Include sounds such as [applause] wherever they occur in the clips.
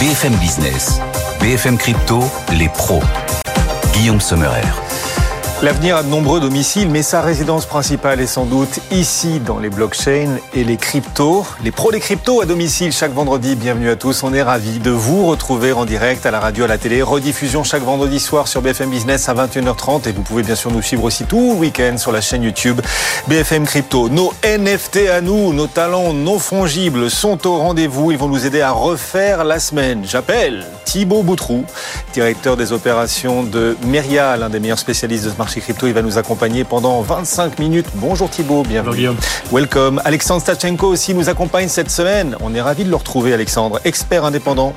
BFM Business, BFM Crypto, les pros. Guillaume Sommerer. L'avenir a de nombreux domiciles, mais sa résidence principale est sans doute ici dans les blockchains et les cryptos. Les pros des cryptos à domicile chaque vendredi. Bienvenue à tous. On est ravis de vous retrouver en direct à la radio, à la télé. Rediffusion chaque vendredi soir sur BFM Business à 21h30. Et vous pouvez bien sûr nous suivre aussi tout le week-end sur la chaîne YouTube BFM Crypto. Nos NFT à nous, nos talents non fongibles sont au rendez-vous. Ils vont nous aider à refaire la semaine. J'appelle Thibaut Boutrou, directeur des opérations de Meria, l'un des meilleurs spécialistes de ce marché crypto. Il va nous accompagner pendant 25 minutes. Bonjour Thibaut, bienvenue. Bonjour Welcome. Alexandre Stachenko aussi nous accompagne cette semaine. On est ravi de le retrouver, Alexandre, expert indépendant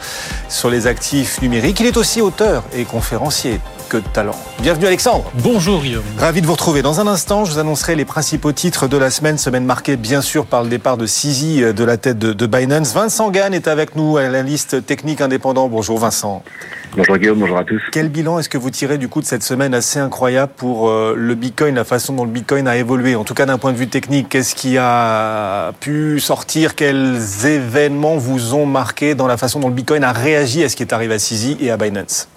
sur les actifs numériques. Il est aussi auteur et conférencier. Que de talent. Bienvenue Alexandre. Bonjour Guillaume. Ravi de vous retrouver. Dans un instant, je vous annoncerai les principaux titres de la semaine. Semaine marquée bien sûr par le départ de Sisi de la tête de, de Binance. Vincent Gann est avec nous, analyste technique indépendant. Bonjour Vincent. Bonjour Guillaume, bonjour à tous. Quel bilan est-ce que vous tirez du coup de cette semaine assez incroyable pour euh, le Bitcoin, la façon dont le Bitcoin a évolué? En tout cas d'un point de vue technique, qu'est-ce qui a pu sortir? Quels événements vous ont marqué dans la façon dont le Bitcoin a réagi à ce qui est arrivé à Sisi et à Binance?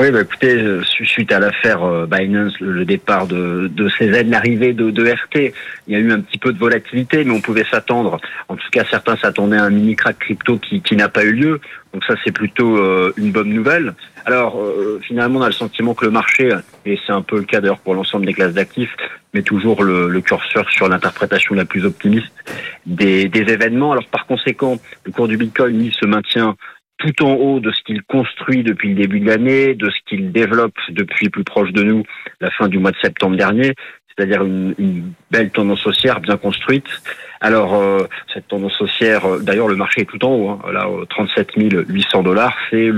Oui, bah écoutez, suite à l'affaire euh, Binance, le départ de, de CZ, l'arrivée de, de, RT, il y a eu un petit peu de volatilité, mais on pouvait s'attendre. En tout cas, certains s'attendaient à un mini crack crypto qui, qui n'a pas eu lieu. Donc ça, c'est plutôt euh, une bonne nouvelle. Alors, euh, finalement, on a le sentiment que le marché, et c'est un peu le cas d'ailleurs pour l'ensemble des classes d'actifs, met toujours le, le curseur sur l'interprétation la plus optimiste des, des événements. Alors, par conséquent, le cours du Bitcoin, lui, se maintient tout en haut de ce qu'il construit depuis le début de l'année, de ce qu'il développe depuis plus proche de nous, la fin du mois de septembre dernier, c'est-à-dire une, une, belle tendance haussière bien construite. Alors euh, cette tendance haussière, euh, d'ailleurs le marché est tout en haut, hein, là 37 800 dollars, c'est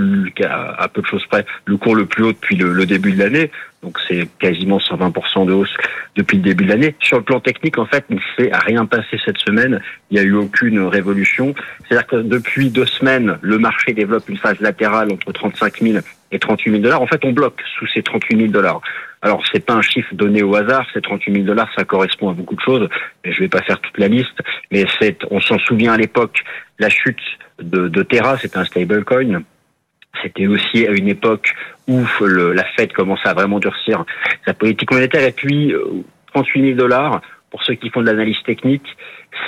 à, peu de choses près le cours le plus haut depuis le, le début de l'année. Donc c'est quasiment 120% de hausse depuis le début de l'année. Sur le plan technique, en fait, il ne s'est rien passé cette semaine. Il n'y a eu aucune révolution. C'est-à-dire que depuis deux semaines, le marché développe une phase latérale entre 35 000 et 38 000 dollars. En fait, on bloque sous ces 38 000 dollars. Alors, c'est pas un chiffre donné au hasard. Ces 38 000 dollars, ça correspond à beaucoup de choses. Et je vais pas faire toute la liste, mais on s'en souvient à l'époque, la chute de, Terra, c'est un stablecoin. C'était aussi à une époque où la Fed commençait à vraiment durcir sa politique monétaire. Et puis, 38 000 dollars, pour ceux qui font de l'analyse technique,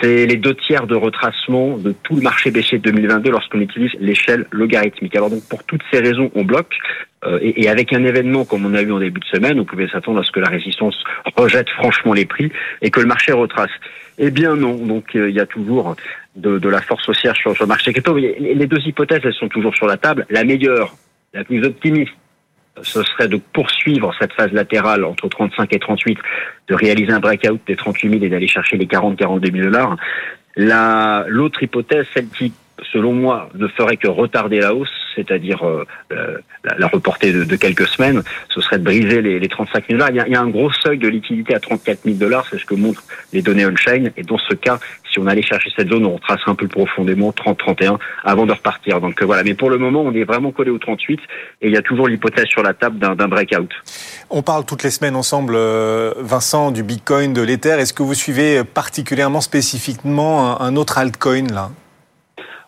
c'est les deux tiers de retracement de tout le marché baissier de 2022 lorsqu'on utilise l'échelle logarithmique. Alors donc pour toutes ces raisons, on bloque. Euh, et, avec un événement comme on a eu en début de semaine, on pouvait s'attendre à ce que la résistance rejette franchement les prix et que le marché retrace. Eh bien non, donc euh, il y a toujours de, de, la force haussière sur, sur le marché crypto. Les deux hypothèses, elles sont toujours sur la table. La meilleure, la plus optimiste, ce serait de poursuivre cette phase latérale entre 35 et 38, de réaliser un breakout des 38 000 et d'aller chercher les 40 42 000 dollars. La l'autre hypothèse, celle qui selon moi, ne ferait que retarder la hausse, c'est-à-dire euh, la, la, reporter de, de, quelques semaines, ce serait de briser les, les 35 000 dollars. Il, il y, a, un gros seuil de liquidité à 34 000 dollars, c'est ce que montrent les données on-chain. Et dans ce cas, si on allait chercher cette zone, on retracerait un peu profondément 30-31 avant de repartir. Donc euh, voilà, mais pour le moment, on est vraiment collé au 38 et il y a toujours l'hypothèse sur la table d'un breakout. On parle toutes les semaines ensemble, euh, Vincent, du Bitcoin, de l'Ether. Est-ce que vous suivez particulièrement, spécifiquement, un autre altcoin là?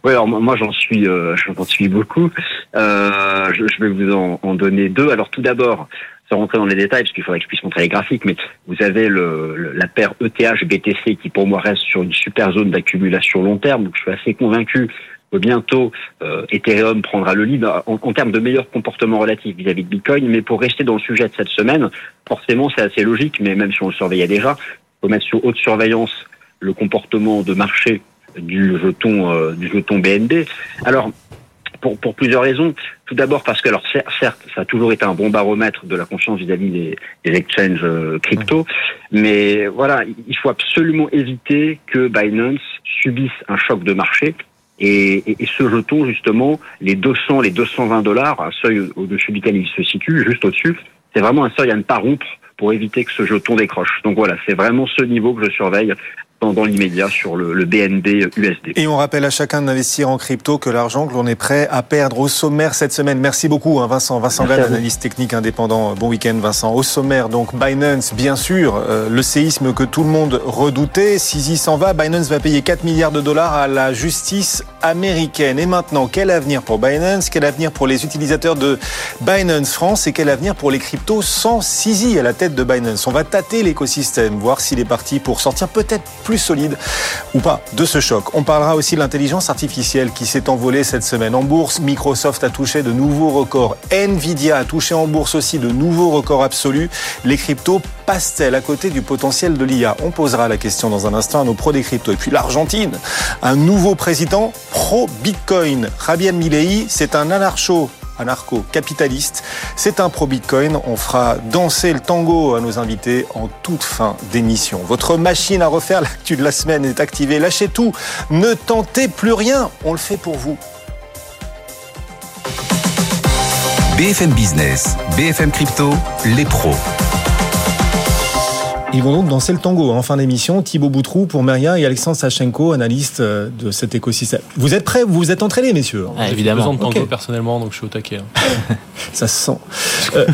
Oui, alors moi j'en suis, euh, j'en suis beaucoup. Euh, je, vais vous en, en, donner deux. Alors tout d'abord, sans rentrer dans les détails, parce qu'il faudrait que je puisse montrer les graphiques, mais vous avez le, le, la paire ETH BTC qui pour moi reste sur une super zone d'accumulation long terme. Donc je suis assez convaincu que bientôt euh, Ethereum prendra le lead en, en, termes de meilleur comportement relatif vis-à-vis de Bitcoin. Mais pour rester dans le sujet de cette semaine, forcément c'est assez logique, mais même si on le surveillait déjà, il faut mettre sur haute surveillance le comportement de marché du jeton euh, du jeton BNB. Alors pour, pour plusieurs raisons. Tout d'abord parce que alors certes ça a toujours été un bon baromètre de la confiance vis-à-vis des, des, exchanges euh, crypto, mais voilà il faut absolument éviter que Binance subisse un choc de marché. Et, et, et ce jeton, justement, les 200, les 220 dollars, un seuil au-dessus duquel il se situe, juste au-dessus, c'est vraiment un seuil à ne pas rompre pour éviter que ce jeton décroche. Donc voilà, c'est vraiment ce niveau que je surveille dans, l'immédiat sur le, BND USD. Et on rappelle à chacun d'investir en crypto que l'argent que l'on est prêt à perdre au sommaire cette semaine. Merci beaucoup hein, Vincent. Vincent Gall, analyste technique indépendant. Bon week-end Vincent. Au sommaire donc Binance, bien sûr, euh, le séisme que tout le monde redoutait. Sisi s'en va, Binance va payer 4 milliards de dollars à la justice américaine. Et maintenant, quel avenir pour Binance? Quel avenir pour les utilisateurs de Binance France? Et quel avenir pour les cryptos sans Sisi à la tête de Binance? On va tâter l'écosystème, voir s'il est parti pour sortir peut-être plus solide ou pas de ce choc. On parlera aussi de l'intelligence artificielle qui s'est envolée cette semaine. En bourse, Microsoft a touché de nouveaux records. Nvidia a touché en bourse aussi de nouveaux records absolus. Les cryptos passent-elles à côté du potentiel de l'IA On posera la question dans un instant à nos pros des cryptos. Et puis l'Argentine, un nouveau président pro-Bitcoin. Rabian Milei, c'est un anarcho anarcho-capitaliste. C'est un pro-Bitcoin. On fera danser le tango à nos invités en toute fin d'émission. Votre machine à refaire l'actu de la semaine est activée. Lâchez tout. Ne tentez plus rien. On le fait pour vous. BFM Business, BFM Crypto, les pros. Ils vont donc danser le tango hein, en fin d'émission. Thibaut Boutrou pour Meria et Alexandre Sachenko, analyste euh, de cet écosystème. Vous êtes prêts? Vous vous êtes entraînés, messieurs ah, Évidemment. J'ai besoin de tango personnellement, donc je suis au taquet. Hein. [laughs] Ça se sent. Euh,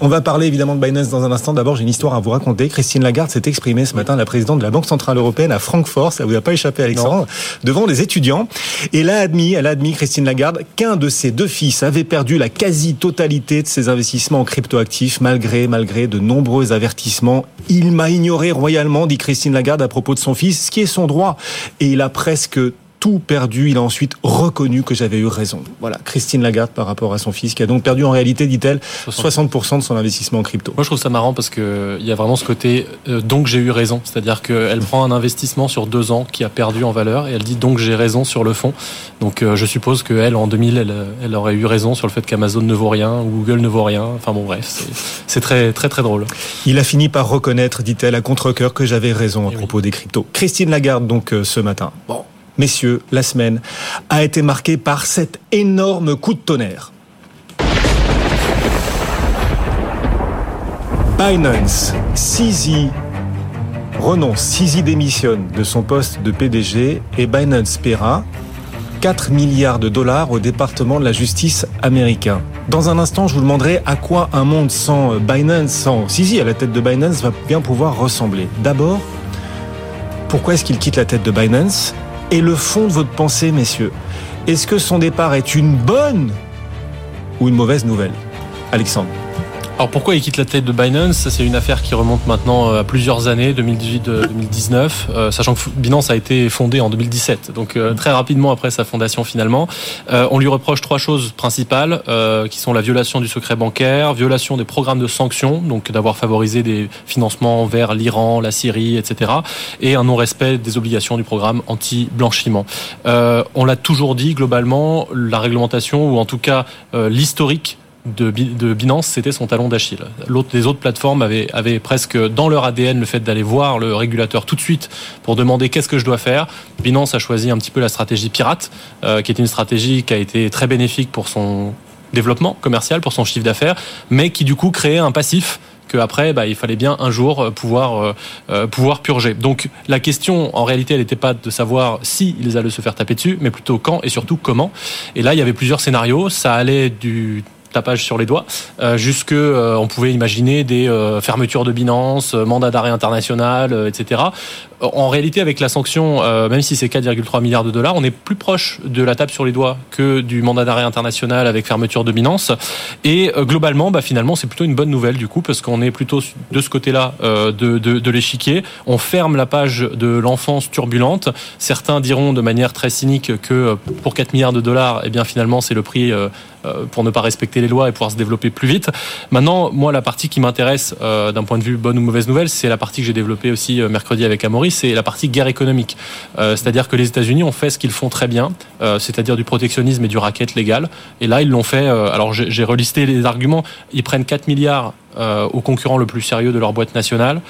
on va parler évidemment de Binance dans un instant. D'abord, j'ai une histoire à vous raconter. Christine Lagarde s'est exprimée ce matin, la présidente de la Banque Centrale Européenne à Francfort. Ça vous a pas échappé, Alexandre? Devant les étudiants. Et elle a admis, elle a admis, Christine Lagarde, qu'un de ses deux fils avait perdu la quasi-totalité de ses investissements en cryptoactifs, malgré, malgré de nombreux avertissements. Il m'a ignoré royalement, dit Christine Lagarde à propos de son fils, ce qui est son droit. Et il a presque tout perdu. Il a ensuite reconnu que j'avais eu raison. Voilà, Christine Lagarde par rapport à son fils, qui a donc perdu en réalité, dit-elle, 60% de son investissement en crypto. Moi, je trouve ça marrant parce que il y a vraiment ce côté euh, donc j'ai eu raison, c'est-à-dire qu'elle prend un investissement sur deux ans qui a perdu en valeur et elle dit donc j'ai raison sur le fond. Donc euh, je suppose qu'elle en 2000, elle, elle, aurait eu raison sur le fait qu'Amazon ne vaut rien ou Google ne vaut rien. Enfin bon, bref, c'est très très très drôle. Il a fini par reconnaître, dit-elle à contre-cœur, que j'avais raison à propos des cryptos. Christine Lagarde donc euh, ce matin. Bon, messieurs, la semaine a été marquée par cet énorme coup de tonnerre. Binance, Sisi renonce, Sisi démissionne de son poste de PDG et Binance paiera 4 milliards de dollars au département de la justice américain. Dans un instant, je vous demanderai à quoi un monde sans Binance, sans Sisi à la tête de Binance va bien pouvoir ressembler. D'abord, pourquoi est-ce qu'il quitte la tête de Binance? Et le fond de votre pensée, messieurs. Est-ce que son départ est une bonne ou une mauvaise nouvelle? Alexandre. Alors pourquoi il quitte la tête de Binance? C'est une affaire qui remonte maintenant euh, à plusieurs années, 2018-2019, euh, euh, sachant que Binance a été fondée en 2017, donc très rapidement après sa fondation finalement. on lui reproche trois choses principales, qui sont la violation du secret bancaire, violation des programmes de sanctions, donc d'avoir favorisé des financements vers l'Iran, la Syrie, etc., et un non-respect des obligations du programme anti-blanchiment. on l'a toujours dit, globalement, la réglementation, ou en tout cas l'historique de, Binance, c'était son talon d'Achille. les autres plateformes avaient, presque dans leur ADN le fait d'aller voir le régulateur tout de suite pour demander qu'est-ce que je dois faire. Binance a choisi un petit peu la stratégie pirate, euh, qui est une stratégie qui a été très bénéfique pour son développement commercial, pour son chiffre d'affaires, mais qui du coup créait un passif que après bah, il fallait bien un jour euh, pouvoir euh, pouvoir purger. Donc la question en réalité elle n'était pas de savoir si ils allaient se faire taper dessus, mais plutôt quand et surtout comment. Et là il y avait plusieurs scénarios. Ça allait du sur les doigts, euh, jusque euh, on pouvait imaginer des euh, fermetures de Binance, mandat d'arrêt international, etc. En réalité, avec la sanction, même si c'est 4,3 milliards de dollars, on est plus proche de la tape sur les doigts que du mandat d'arrêt international avec fermeture de Binance. Et globalement, bah, finalement, c'est plutôt une bonne nouvelle du coup, parce qu'on est plutôt de ce côté-là de, de, de l'échiquier. On ferme la page de l'enfance turbulente. Certains diront de manière très cynique que pour 4 milliards de dollars, eh bien finalement, c'est le prix euh, pour ne pas respecter les lois et pouvoir se développer plus vite. Maintenant, moi, la partie qui m'intéresse euh, d'un point de vue bonne ou mauvaise nouvelle, c'est la partie que j'ai développée aussi euh, mercredi avec Amaury, c'est la partie guerre économique. c'est-à-dire que les États-Unis ont fait ce qu'ils font très bien, c'est-à-dire du protectionnisme et du racket légal. Et là, ils l'ont fait. alors, j'ai relisté les arguments. Ils prennent 4 milliards au concurrent le plus sérieux de leur boîte nationale.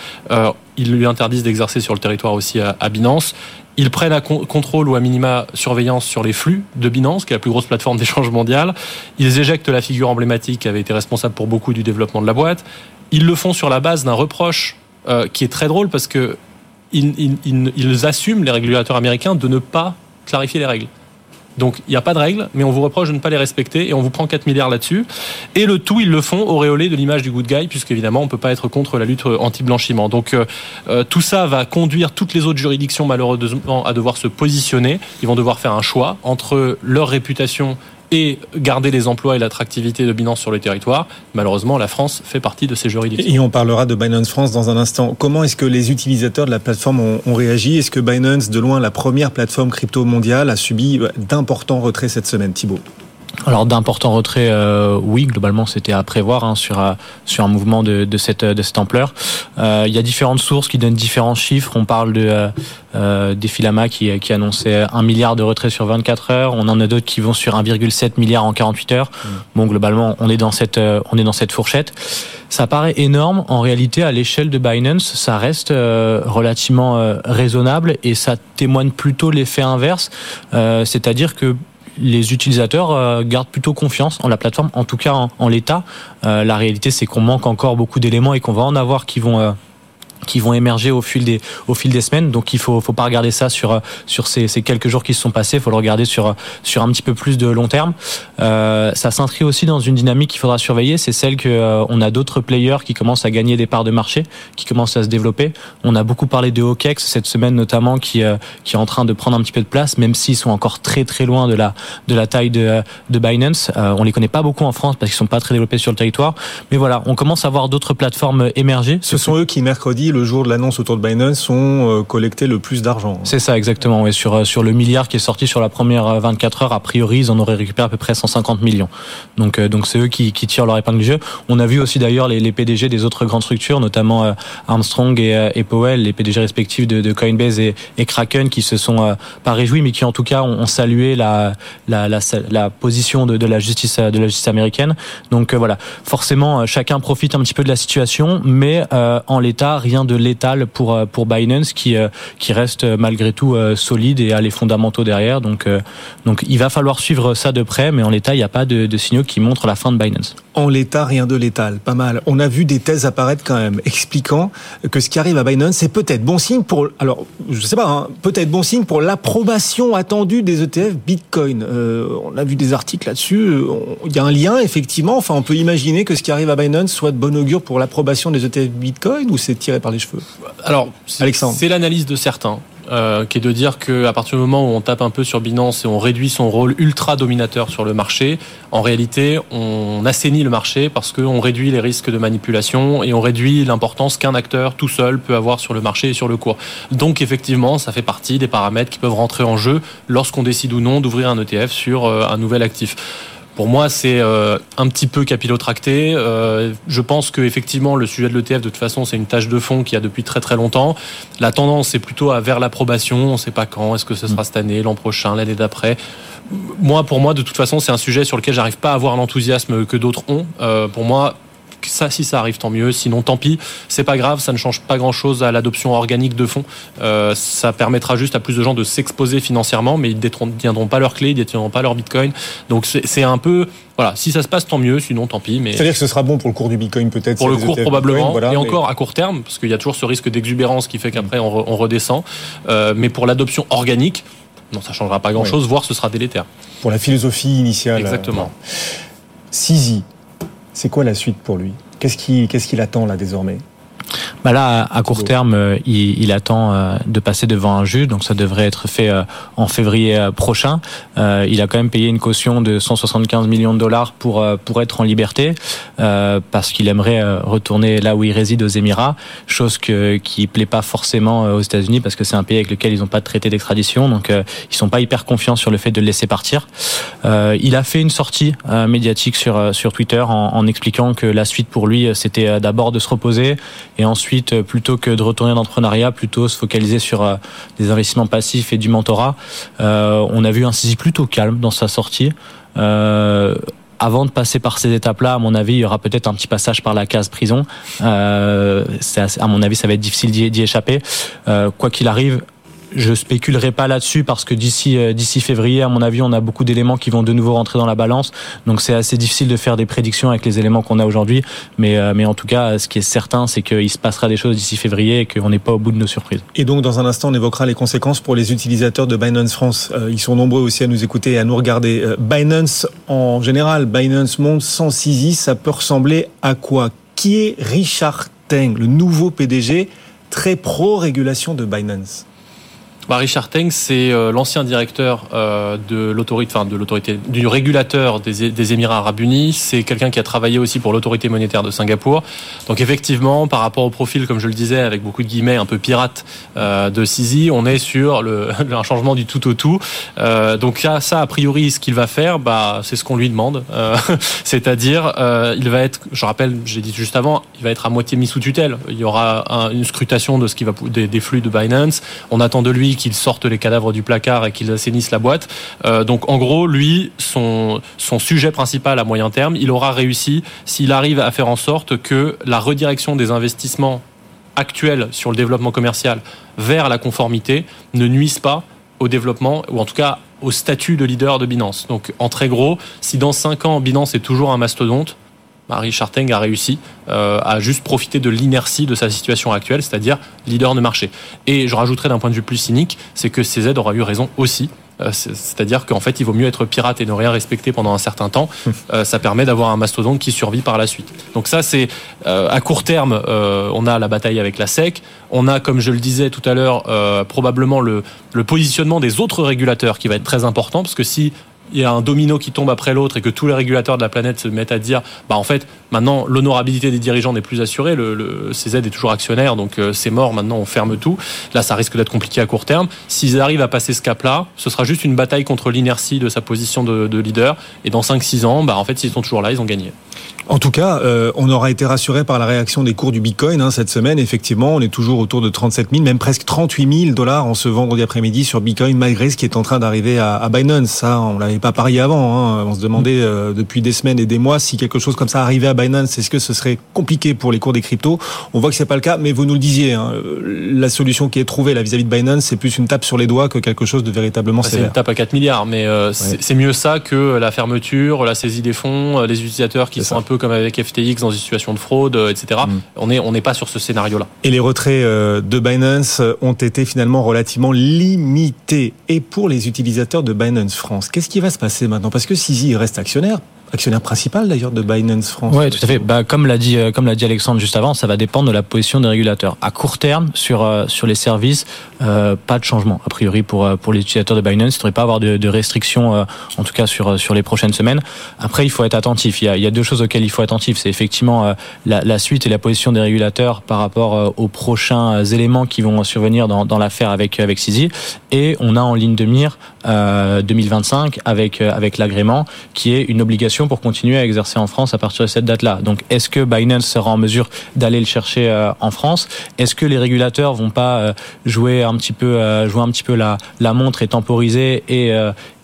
ils lui interdisent d'exercer sur le territoire aussi à, Binance. Ils prennent à contrôle ou à minima surveillance sur les flux de Binance, qui est la plus grosse plateforme [laughs] d'échange mondiale. Ils éjectent la figure emblématique qui avait été responsable pour beaucoup du développement de la boîte. Ils le font sur la base d'un reproche euh, qui est très drôle parce que ils assument, les régulateurs américains, de ne pas clarifier les règles. Donc il n'y a pas de règles, mais on vous reproche de ne pas les respecter et on vous prend 4 milliards là-dessus. Et le tout, ils le font auréolé de l'image du good guy, puisqu'évidemment, on ne peut pas être contre la lutte anti-blanchiment. Donc euh, euh, tout ça va conduire toutes les autres juridictions, malheureusement, à devoir se positionner. Ils vont devoir faire un choix entre leur réputation et garder les emplois et l'attractivité de Binance sur le territoire. Malheureusement, la France fait partie de ces juridictions. Et on parlera de Binance France dans un instant. Comment est-ce que les utilisateurs de la plateforme ont, réagi? Est-ce que Binance, de loin la première plateforme crypto mondiale, a subi d'importants retraits cette semaine, Thibault? Alors d'importants retraits, euh, oui, globalement c'était à prévoir hein, sur euh, sur un mouvement de, de cette de cette ampleur. Euh, il y a différentes sources qui donnent différents chiffres. On parle de euh, euh des Filama qui qui annonçait un milliard de retraits sur 24 heures. On en a d'autres qui vont sur 1,7 milliard en 48 heures. Mmh. Bon, globalement, on est dans cette on est dans cette fourchette. Ça paraît énorme. En réalité, à l'échelle de Binance, ça reste relativement raisonnable et ça témoigne plutôt l'effet inverse, c'est-à-dire que les utilisateurs euh, gardent plutôt confiance en la plateforme, en tout cas en, l'état. Euh, la réalité, c'est qu'on manque encore beaucoup d'éléments et qu'on va en avoir qui vont euh, qui vont émerger au fil des au fil des semaines. Donc il faut faut pas regarder ça sur sur ces, ces quelques jours qui se sont passés. Il faut le regarder sur sur un petit peu plus de long terme. Euh, ça s'inscrit aussi dans une dynamique qu'il faudra surveiller. C'est celle que euh, on a d'autres players qui commencent à gagner des parts de marché, qui commencent à se développer. On a beaucoup parlé de OKEx cette semaine notamment, qui euh, qui est en train de prendre un petit peu de place, même s'ils sont encore très très loin de la de la taille de de Binance. on les connaît pas beaucoup en France parce qu'ils sont pas très développés sur le territoire. Mais voilà, on commence à voir d'autres plateformes émerger. Ce sont eux qui mercredi le jour de l'annonce autour de Binance, ont euh, collecté le plus d'argent. C'est ça, exactement. Et sur, euh, sur le milliard qui est sorti sur la première 24 euh, heures, a priori, ils en auraient récupéré à peu près 150 millions. Donc, donc c'est eux qui, qui tirent leur épingle du jeu. On a vu aussi d'ailleurs les, PDG des autres grandes structures, notamment Armstrong et, et Powell, les PDG respectifs de, Coinbase et, Kraken, qui se sont pas réjouis, mais qui en tout cas ont, salué la, la, la, position de, la justice de la justice américaine. Donc voilà, forcément, chacun profite un petit peu de la situation, mais en l'état, rien de l'état pour euh, pour Binance qui euh, qui reste euh, malgré tout solide et a les fondamentaux derrière. Donc donc il va falloir suivre ça de près, mais en l'état il n'y a pas de, signaux qui montrent la fin de Binance. En l'état, rien de létal, pas mal. On a vu des thèses apparaître quand même, expliquant que ce qui arrive à Binance, c'est peut-être bon signe pour, alors, je sais pas, hein, peut-être bon signe pour l'approbation attendue des ETF Bitcoin. On a vu des articles là-dessus. Il y a un lien, effectivement. Enfin, on peut imaginer que ce qui arrive à Binance soit de bon augure pour l'approbation des ETF Bitcoin ou c'est tiré par les cheveux Alors, c'est l'analyse de certains. Euh, qui est de dire qu'à partir du moment où on tape un peu sur Binance et on réduit son rôle ultra dominateur sur le marché, en réalité, on assainit le marché parce qu'on réduit les risques de manipulation et on réduit l'importance qu'un acteur tout seul peut avoir sur le marché et sur le cours. Donc effectivement, ça fait partie des paramètres qui peuvent rentrer en jeu lorsqu'on décide ou non d'ouvrir un ETF sur euh, un nouvel actif. Pour moi, c'est euh, un petit peu capillotracté. Euh, je pense que effectivement, le sujet de l'ETF, de toute façon, c'est une tâche de fond qui a depuis très très longtemps. La tendance est plutôt à vers l'approbation. On ne sait pas quand. Est-ce que ce sera cette année, l'an prochain, l'année d'après? Moi, pour moi, de toute façon, c'est un sujet sur lequel j'arrive pas à avoir l'enthousiasme que d'autres ont. Euh, pour moi, ça, si ça arrive, tant mieux. Sinon, tant pis. C'est pas grave. Ça ne change pas grand-chose à l'adoption organique de fonds. Euh, ça permettra juste à plus de gens de s'exposer financièrement, mais ils ne détiendront pas leurs clés, ils ne détiendront pas leur Bitcoin. Donc, c'est un peu voilà, si ça se passe, tant mieux. Sinon, tant pis. Mais c'est-à-dire que ce sera bon pour le cours du Bitcoin, peut-être. Pour le cours, probablement. et encore à court terme, parce qu'il y a toujours ce risque d'exubérance qui fait qu'après on, redescend. Euh, mais pour l'adoption organique, non, ça changera pas grand-chose. Voire ce sera délétère. Pour la philosophie initiale. Exactement. Sisi, c'est quoi la suite pour lui? Qu'est-ce qu'il attend là désormais? Bah là, à court terme, euh, il, il, attend euh, de passer devant un juge, donc ça devrait être fait euh, en février prochain. Il a quand même payé une caution de 175 millions de dollars pour pour être en liberté, parce qu'il aimerait retourner là où il réside aux Émirats, chose que qui plaît pas forcément aux États-Unis parce que c'est un pays avec lequel ils n'ont pas de traité d'extradition, donc ils sont pas hyper confiants sur le fait de le laisser partir. Il a fait une sortie médiatique sur sur Twitter en, en expliquant que la suite pour lui c'était d'abord de se reposer et ensuite, euh, plutôt que de retourner dans l'entrepreneuriat, plutôt se focaliser sur euh, des investissements passifs et du mentorat. Euh, on a vu un saisie plutôt calme dans sa sortie. avant de passer par ces étapes-là, à mon avis, il y aura peut-être un petit passage par la case prison. Euh, à mon avis, ça va être difficile d'y échapper. quoi qu'il arrive, je spéculerai pas là-dessus parce que d'ici d'ici février, à mon avis, on a beaucoup d'éléments qui vont de nouveau rentrer dans la balance. Donc c'est assez difficile de faire des prédictions avec les éléments qu'on a aujourd'hui. Mais mais en tout cas, ce qui est certain, c'est qu'il se passera des choses d'ici février et qu'on n'est pas au bout de nos surprises. Et donc dans un instant, on évoquera les conséquences pour les utilisateurs de Binance France. ils sont nombreux aussi à nous écouter et à nous regarder. Binance en général, Binance Monde sans CZ, ça peut ressembler à quoi? Qui est Richard Teng, le nouveau PDG très pro-régulation de Binance? Bah, Richard Teng, c'est euh, l'ancien directeur euh, de l'autorité, enfin de l'autorité, du régulateur des, des Émirats Arabes Unis. C'est quelqu'un qui a travaillé aussi pour l'autorité monétaire de Singapour. Donc effectivement, par rapport au profil, comme je le disais, avec beaucoup de guillemets, un peu pirate euh, de Sisi, on est sur le, [laughs] un changement du tout au tout. donc ça, ça, a priori, ce qu'il va faire, bah, c'est ce qu'on lui demande. [laughs] C'est-à-dire, il va être, je rappelle, j'ai dit juste avant, il va être à moitié mis sous tutelle. Il y aura une scrutation de ce qui va des flux de Binance. On attend de lui qu'il sorte les cadavres du placard et qu'il assainisse la boîte. Euh, donc en gros, lui, son, son sujet principal à moyen terme, il aura réussi s'il arrive à faire en sorte que la redirection des investissements actuels sur le développement commercial vers la conformité ne nuise pas au développement, ou en tout cas au statut de leader de Binance. Donc en très gros, si dans 5 ans Binance est toujours un mastodonte, Marie Charteng a réussi euh, à juste profiter de l'inertie de sa situation actuelle, c'est-à-dire leader de marché. Et je rajouterai d'un point de vue plus cynique, c'est que CZ aura eu raison aussi. Euh, c'est-à-dire qu'en fait, il vaut mieux être pirate et ne rien respecter pendant un certain temps. Euh, ça permet d'avoir un mastodonte qui survit par la suite. Donc ça, c'est à court terme, on a la bataille avec la SEC. On a, comme je le disais tout à l'heure, probablement le, le positionnement des autres régulateurs qui va être très important, parce que si il y a un domino qui tombe après l'autre et que tous les régulateurs de la planète se mettent à dire bah en fait maintenant l'honorabilité des dirigeants n'est plus assurée le, CZ est toujours actionnaire donc euh, c'est mort maintenant on ferme tout. Là ça risque d'être compliqué à court terme. S'ils arrivent à passer ce cap là ce sera juste une bataille contre l'inertie de sa position de, de leader et dans 5-6 ans bah en fait s'ils sont toujours là ils ont gagné en tout cas, euh, on aura été rassuré par la réaction des cours du Bitcoin hein, cette semaine. Effectivement, on est toujours autour de 37 000, même presque 38 000 dollars en ce vendredi après-midi sur Bitcoin, malgré ce qui est en train d'arriver à, à, Binance. Ça, on l'avait pas parié avant. Hein. On se demandait euh, depuis des semaines et des mois si quelque chose comme ça arrivait à Binance, est-ce que ce serait compliqué pour les cours des cryptos? On voit que c'est pas le cas, mais vous nous le disiez. Hein, la solution qui est trouvée là vis-à-vis de Binance, c'est plus une tape sur les doigts que quelque chose de véritablement bah, C'est une tape à 4 milliards, mais euh, c'est mieux ça que la fermeture, la saisie des fonds, les utilisateurs qui sont un peu comme avec FTX dans une situation de fraude, euh, etc. Mm. On n'est on n'est pas sur ce scénario-là. Et les retraits euh, de Binance ont été finalement relativement limités. Et pour les utilisateurs de Binance France, qu'est-ce qui va se passer maintenant? Parce que Sisi reste actionnaire, actionnaire principal d'ailleurs de Binance France. Oui, tout à fait. Bah, comme l'a dit, euh, comme l'a dit Alexandre juste avant, ça va dépendre de la position des régulateurs. À court terme, sur euh, sur les services, euh, pas de changement a priori pour pour les utilisateurs de Binance. Il ne devrait pas avoir de, restrictions, en tout cas sur sur les prochaines semaines. Après, il faut être attentif. Il y a, il y a deux choses auxquelles il faut être attentif. C'est effectivement la, la, suite et la position des régulateurs par rapport aux prochains éléments qui vont survenir dans, dans l'affaire avec avec Sisi. Et on a en ligne de mire 2025 avec avec l'agrément qui est une obligation pour continuer à exercer en France à partir de cette date-là. Donc, est-ce que Binance sera en mesure d'aller le chercher euh, en France? Est-ce que les régulateurs vont pas euh, jouer un petit peu, euh, jouer un petit peu la, la montre et temporiser et,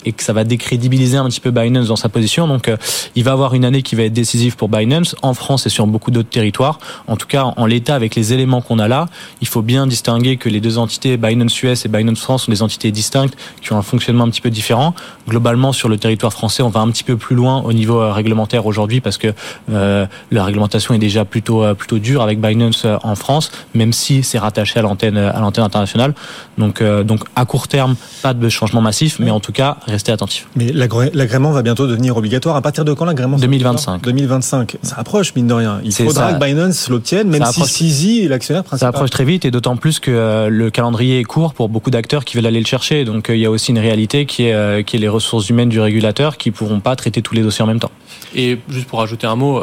et que ça va décrédibiliser un petit peu Binance dans sa position. Donc, euh, il va avoir une année qui va être décisive pour Binance en France et sur beaucoup d'autres territoires. En tout cas, en l'état, avec les éléments qu'on a là, il faut bien distinguer que les deux entités, Binance US et Binance France, sont des entités distinctes qui ont un fonctionnement un petit peu différent. Globalement, sur le territoire français, on va un petit peu plus loin au niveau euh, réglementaire aujourd'hui parce que euh, la réglementation est déjà plutôt plutôt dure avec Binance en France, même si c'est rattaché à l'antenne à l'antenne internationale. Donc donc à court terme, pas de changement massif, mais en tout cas rester attentif. Mais l'agrément va bientôt devenir obligatoire. À partir de quand l'agrément 2025. 2025. Ça approche, mine de rien. Il faudra que Binance l'obtienne, même si Sisi est l'actionnaire principal. Ça approche très vite et d'autant plus que euh, le calendrier est court pour beaucoup d'acteurs qui veulent aller le chercher. Donc euh, il y a aussi une réalité qui est, euh, qui est les ressources humaines du régulateur qui pourront pas traiter tous les dossiers en même temps. Et juste pour ajouter un mot,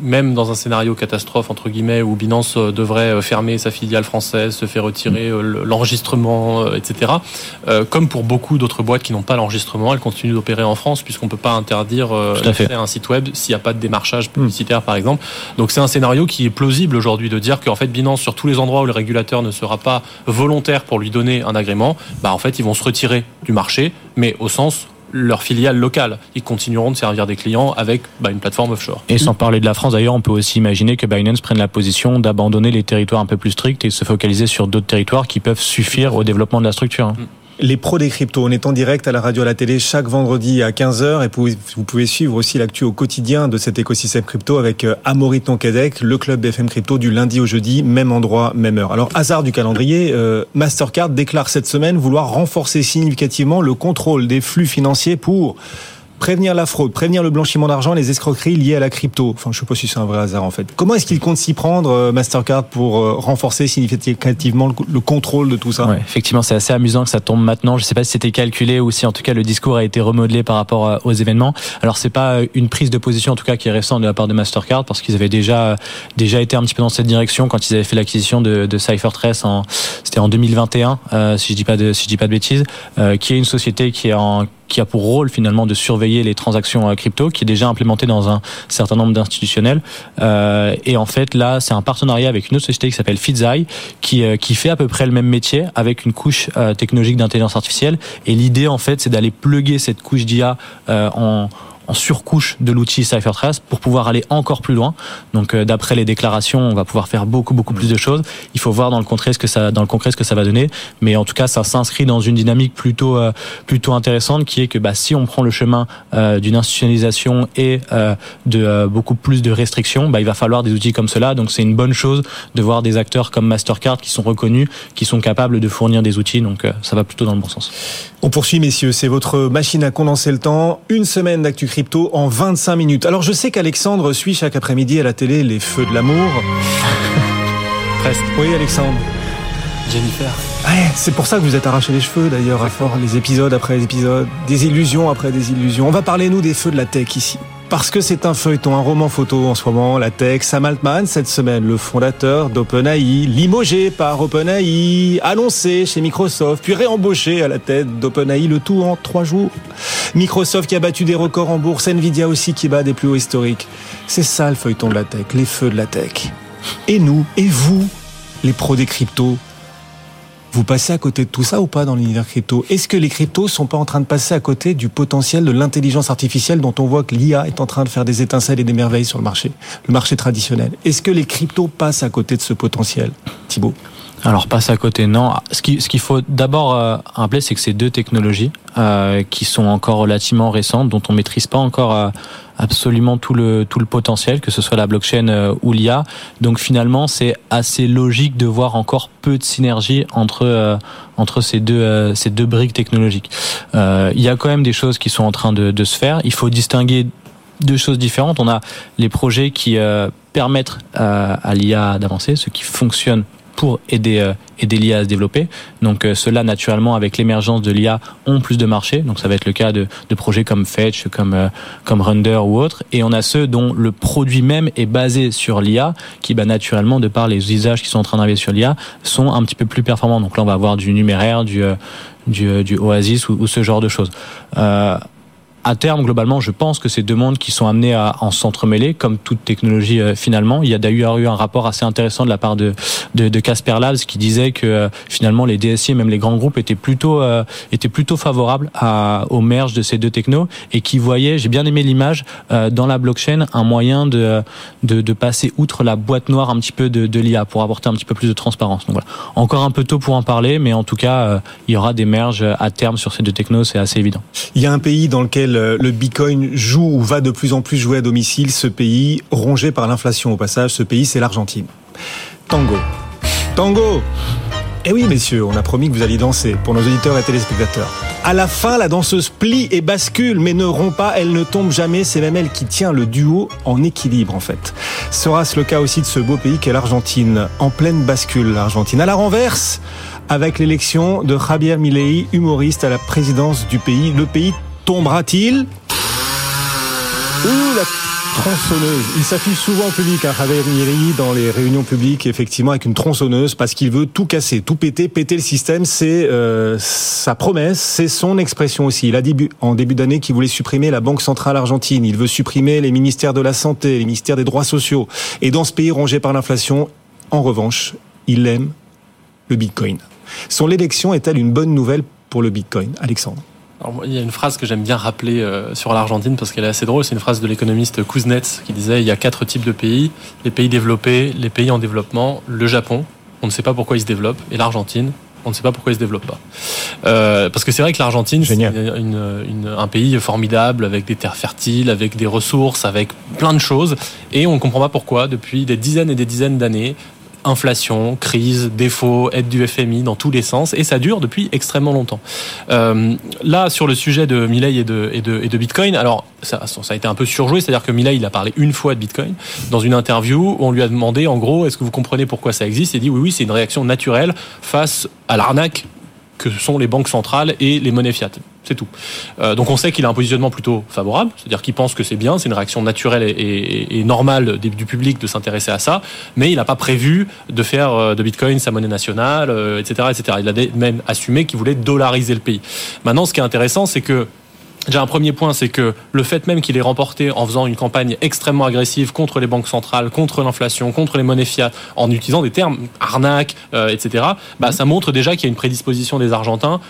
même dans un scénario catastrophe entre guillemets où Binance devrait fermer sa filiale française, se faire retirer l'enregistrement, etc. comme pour beaucoup d'autres boîtes qui n'ont pas l'enregistrement, elle continue d'opérer en France puisqu'on peut pas interdire l'accès à un site web s'il n'y a pas de démarchage hmm. publicitaire par exemple. Donc c'est un scénario qui est plausible aujourd'hui de dire qu'en fait Binance sur tous les endroits où le régulateur ne sera pas volontaire pour lui donner un agrément, bah en fait ils vont se retirer du marché, mais au sens leur filiale locale. Ils continueront de servir des clients avec bah, une plateforme offshore. Et sans parler de la France, d'ailleurs, on peut aussi imaginer que Binance prenne la position d'abandonner les territoires un peu plus stricts et se focaliser sur d'autres territoires qui peuvent suffire au développement de la structure. Hein. Les pros des cryptos, on est en direct à la radio à la télé chaque vendredi à 15h et vous pouvez suivre aussi l'actu au quotidien de cet écosystème crypto avec euh, Amaury Tonquedec, le club BFM Crypto du lundi au jeudi, même endroit, même heure. Alors, hasard du calendrier, euh, Mastercard déclare cette semaine vouloir renforcer significativement le contrôle des flux financiers pour prévenir la fraude, prévenir le blanchiment d'argent, les escroqueries liées à la crypto. Enfin, je ne sais pas si c'est un vrai hasard en fait. Comment est-ce qu'il compte s'y prendre, euh, Mastercard, pour euh, renforcer significativement le, contrôle de tout ça? Ouais, Effectivement, c'est assez amusant que ça tombe maintenant. Je ne sais pas si c'était calculé ou si en tout cas le discours a été remodelé par rapport euh, aux événements. Alors c'est pas une prise de position en tout cas qui est récente de la part de Mastercard parce qu'ils avaient déjà déjà été un petit peu dans cette direction quand ils avaient fait l'acquisition de, de CipherTrace en c'était en 2021 si je dis pas si je dis pas de bêtises, qui est une société qui est en qui a pour rôle finalement de surveiller les transactions euh, crypto, qui est déjà implémenté dans un certain nombre d'institutionnels. Euh, et en fait, là, c'est un partenariat avec une autre société qui s'appelle Fizai, qui, euh, qui fait à peu près le même métier avec une couche technologique d'intelligence artificielle. Et l'idée, en fait, c'est d'aller plugger cette couche d'IA en en surcouche de l'outil CipherTrace pour pouvoir aller encore plus loin. Donc euh, d'après les déclarations, on va pouvoir faire beaucoup beaucoup plus de choses. Il faut voir dans le concret ce que ça dans le concret ce que ça va donner, mais en tout cas ça s'inscrit dans une dynamique plutôt euh, plutôt intéressante qui est que bah, si on prend le chemin euh, d'une institutionnalisation et de beaucoup plus de restrictions, bah, il va falloir des outils comme cela. Donc c'est une bonne chose de voir des acteurs comme Mastercard qui sont reconnus, qui sont capables de fournir des outils. Donc ça va plutôt dans le bon sens. On poursuit messieurs, c'est votre machine à condenser le temps. Une semaine d'actu crypto en 25 minutes. Alors je sais qu'Alexandre suit chaque après-midi à la télé les feux de l'amour. [laughs] Presque. Oui Alexandre. Jennifer. Ouais, c'est pour ça que vous êtes arraché les cheveux d'ailleurs à fort, les épisodes après les épisodes, des illusions après des illusions. On va parler nous des feux de la tech ici. Parce que c'est un feuilleton, un roman photo en ce moment, la tech. Sam Altman, cette semaine, le fondateur d'OpenAI, limogé par OpenAI, annoncé chez Microsoft, puis réembauché à la tête d'OpenAI, le tout en trois jours. Microsoft qui a battu des records en bourse, Nvidia aussi qui bat des plus hauts historiques. C'est ça le feuilleton de la tech, les feux de la tech. Et nous, et vous, les pros des cryptos, vous passez à côté de tout ça ou pas dans l'univers crypto? Est-ce que les cryptos sont pas en train de passer à côté du potentiel de l'intelligence artificielle dont on voit que l'IA est en train de faire des étincelles et des merveilles sur le marché, le marché traditionnel? Est-ce que les cryptos passent à côté de ce potentiel Thibault? Alors passe à côté, non. Ce qu'il faut d'abord euh, rappeler, c'est que c'est deux technologies euh, qui sont encore relativement récentes, dont on maîtrise pas encore euh, absolument tout le tout le potentiel, que ce soit la blockchain euh, ou l'IA. Donc finalement, c'est assez logique de voir encore peu de synergie entre euh, entre ces deux euh, ces deux briques technologiques. il y a quand même des choses qui sont en train de, de se faire. Il faut distinguer deux choses différentes. On a les projets qui permettent à l'IA d'avancer, ceux qui fonctionnent pour aider euh, aider l'IA à se développer. Donc euh, cela naturellement avec l'émergence de l'IA ont plus de marché. Donc ça va être le cas de, de projets comme Fetch, comme euh, comme Render ou autres. Et on a ceux dont le produit même est basé sur l'IA, qui bah, naturellement de par les usages qui sont en train d'arriver sur l'IA sont un petit peu plus performants. Donc là on va avoir du numéraire, du du, du Oasis ou, ou, ce genre de choses. Euh, à terme, globalement, je pense que c'est deux mondes qui sont amenés à en s'entremêler, comme toute technologie euh, finalement. Il y a d'ailleurs eu un rapport assez intéressant de la part de de, Casper Labs qui disait que euh, finalement les DSI et même les grands groupes étaient plutôt euh, étaient plutôt favorables à, au merge de ces deux technos et qui voyaient, j'ai bien aimé l'image dans la blockchain, un moyen de, de, passer outre la boîte noire un petit peu de, de l'IA pour apporter un petit peu plus de transparence. Donc voilà, encore un peu tôt pour en parler, mais en tout cas, il y aura des merges à terme sur ces deux technos, c'est assez évident. Il y a un pays dans lequel le Bitcoin joue ou va de plus en plus jouer à domicile, ce pays rongé par l'inflation au passage, ce pays c'est l'Argentine. Tango. Tango eh oui, messieurs, on a promis que vous alliez danser pour nos auditeurs et téléspectateurs. À la fin, la danseuse plie et bascule, mais ne rompt pas, elle ne tombe jamais. C'est même elle qui tient le duo en équilibre, en fait. Sera-ce le cas aussi de ce beau pays qu'est l'Argentine En pleine bascule, l'Argentine. À la renverse, avec l'élection de Javier Milei, humoriste à la présidence du pays. Le pays tombera-t-il Ouh, la tronçonneuse. Il s'affiche souvent en public, hein, Javier Milei, dans les réunions publiques, effectivement, avec une tronçonneuse, parce qu'il veut tout casser, tout péter, péter le système. C'est euh, sa promesse, c'est son expression aussi. Il a dit en début d'année qu'il voulait supprimer la Banque centrale argentine. Il veut supprimer les ministères de la santé, les ministères des droits sociaux. Et dans ce pays rongé par l'inflation, en revanche, il aime le Bitcoin. Son élection est-elle une bonne nouvelle pour le Bitcoin, Alexandre Alors, il y a une phrase que j'aime bien rappeler euh, sur l'Argentine parce qu'elle est assez drôle. C'est une phrase de l'économiste Kuznets qui disait il y a quatre types de pays les pays développés, les pays en développement, le Japon, on ne sait pas pourquoi il se développe, et l'Argentine, on ne sait pas pourquoi il se développe pas. Euh, parce que c'est vrai que l'Argentine, c'est une, une, un pays formidable avec des terres fertiles, avec des ressources, avec plein de choses, et on ne comprend pas pourquoi depuis des dizaines et des dizaines d'années, inflation, crise, défaut, aide du FMI dans tous les sens, et ça dure depuis extrêmement longtemps. Euh, là, sur le sujet de Milley et de, Bitcoin, alors ça, ça, a été un peu surjoué, c'est-à-dire que Milley, il a parlé une fois de Bitcoin dans une interview où on lui a demandé, en gros, est-ce que vous comprenez pourquoi ça existe Il dit oui, oui, c'est une réaction naturelle face à l'arnaque que sont les banques centrales et les monnaies fiat. C'est tout. Euh, donc on sait qu'il a un positionnement plutôt favorable, c'est-à-dire qu'il pense que c'est bien, c'est une réaction naturelle et, et, et normale du public de s'intéresser à ça, mais il n'a pas prévu de faire euh, de Bitcoin sa monnaie nationale, etc., euh, etc. Il a même assumé qu'il voulait dollariser le pays. Maintenant, ce qui est intéressant, c'est que Déjà un premier point, c'est que le fait même qu'il ait remporté en faisant une campagne extrêmement agressive contre les banques centrales, contre l'inflation, contre les monnaies fiat, en utilisant des termes arnaque, euh, etc., bah, ça montre déjà qu'il y a une prédisposition des Argentins,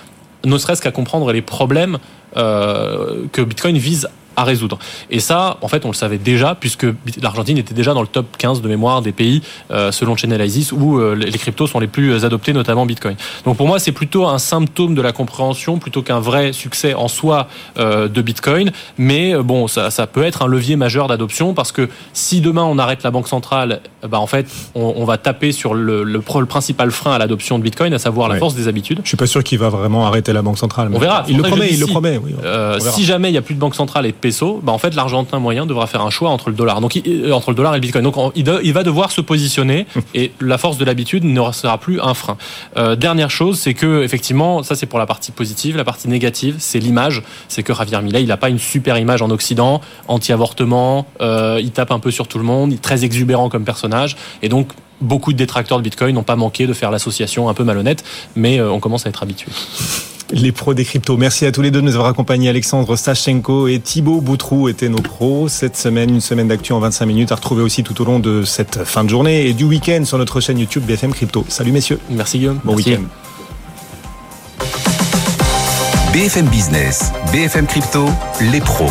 ne serait-ce qu'à comprendre les problèmes euh, que Bitcoin vise à résoudre. Et ça, en fait, on le savait déjà, puisque l'Argentine était déjà dans le top 15 de mémoire des pays, euh, selon Chainalysis, où euh, les cryptos sont les plus adoptés, notamment Bitcoin. Donc pour moi, c'est plutôt un symptôme de la compréhension, plutôt qu'un vrai succès en soi euh, de Bitcoin. Mais euh, bon, ça, ça, peut être un levier majeur d'adoption, parce que si demain on arrête la Banque centrale, bah, en fait, on, on va taper sur le, le, le, principal frein à l'adoption de Bitcoin, à savoir la ouais. force des habitudes. Je suis pas sûr qu'il va vraiment arrêter la Banque centrale. On verra. Il le promet, il le promet. Oui, si jamais il n'y a plus de Banque centrale et de peso, bah en fait l'argentin moyen devra faire un choix entre le dollar, donc euh, entre le dollar et le bitcoin. Donc il, de, il va devoir se positionner et la force de l'habitude ne sera plus un frein. Euh, dernière chose, c'est que effectivement, ça c'est pour la partie positive. La partie négative, c'est l'image. C'est que Javier Milei, il n'a pas une super image en Occident, anti-avortement, euh, il tape un peu sur tout le monde, il est très exubérant comme personnage, et donc beaucoup de détracteurs de Bitcoin n'ont pas manqué de faire l'association un peu malhonnête, mais on commence à être habitué les pros des cryptos. Merci à tous les deux de nous avoir accompagnés. Alexandre Sachenko et Thibaut Boutrou étaient nos pros. Cette semaine, une semaine d'actu en 25 minutes à retrouver aussi tout au long de cette fin de journée et du week-end sur notre chaîne YouTube BFM Crypto. Salut messieurs. Merci Guillaume. Bon week-end. BFM Business, BFM Crypto, les pros.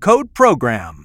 code PROGRAM.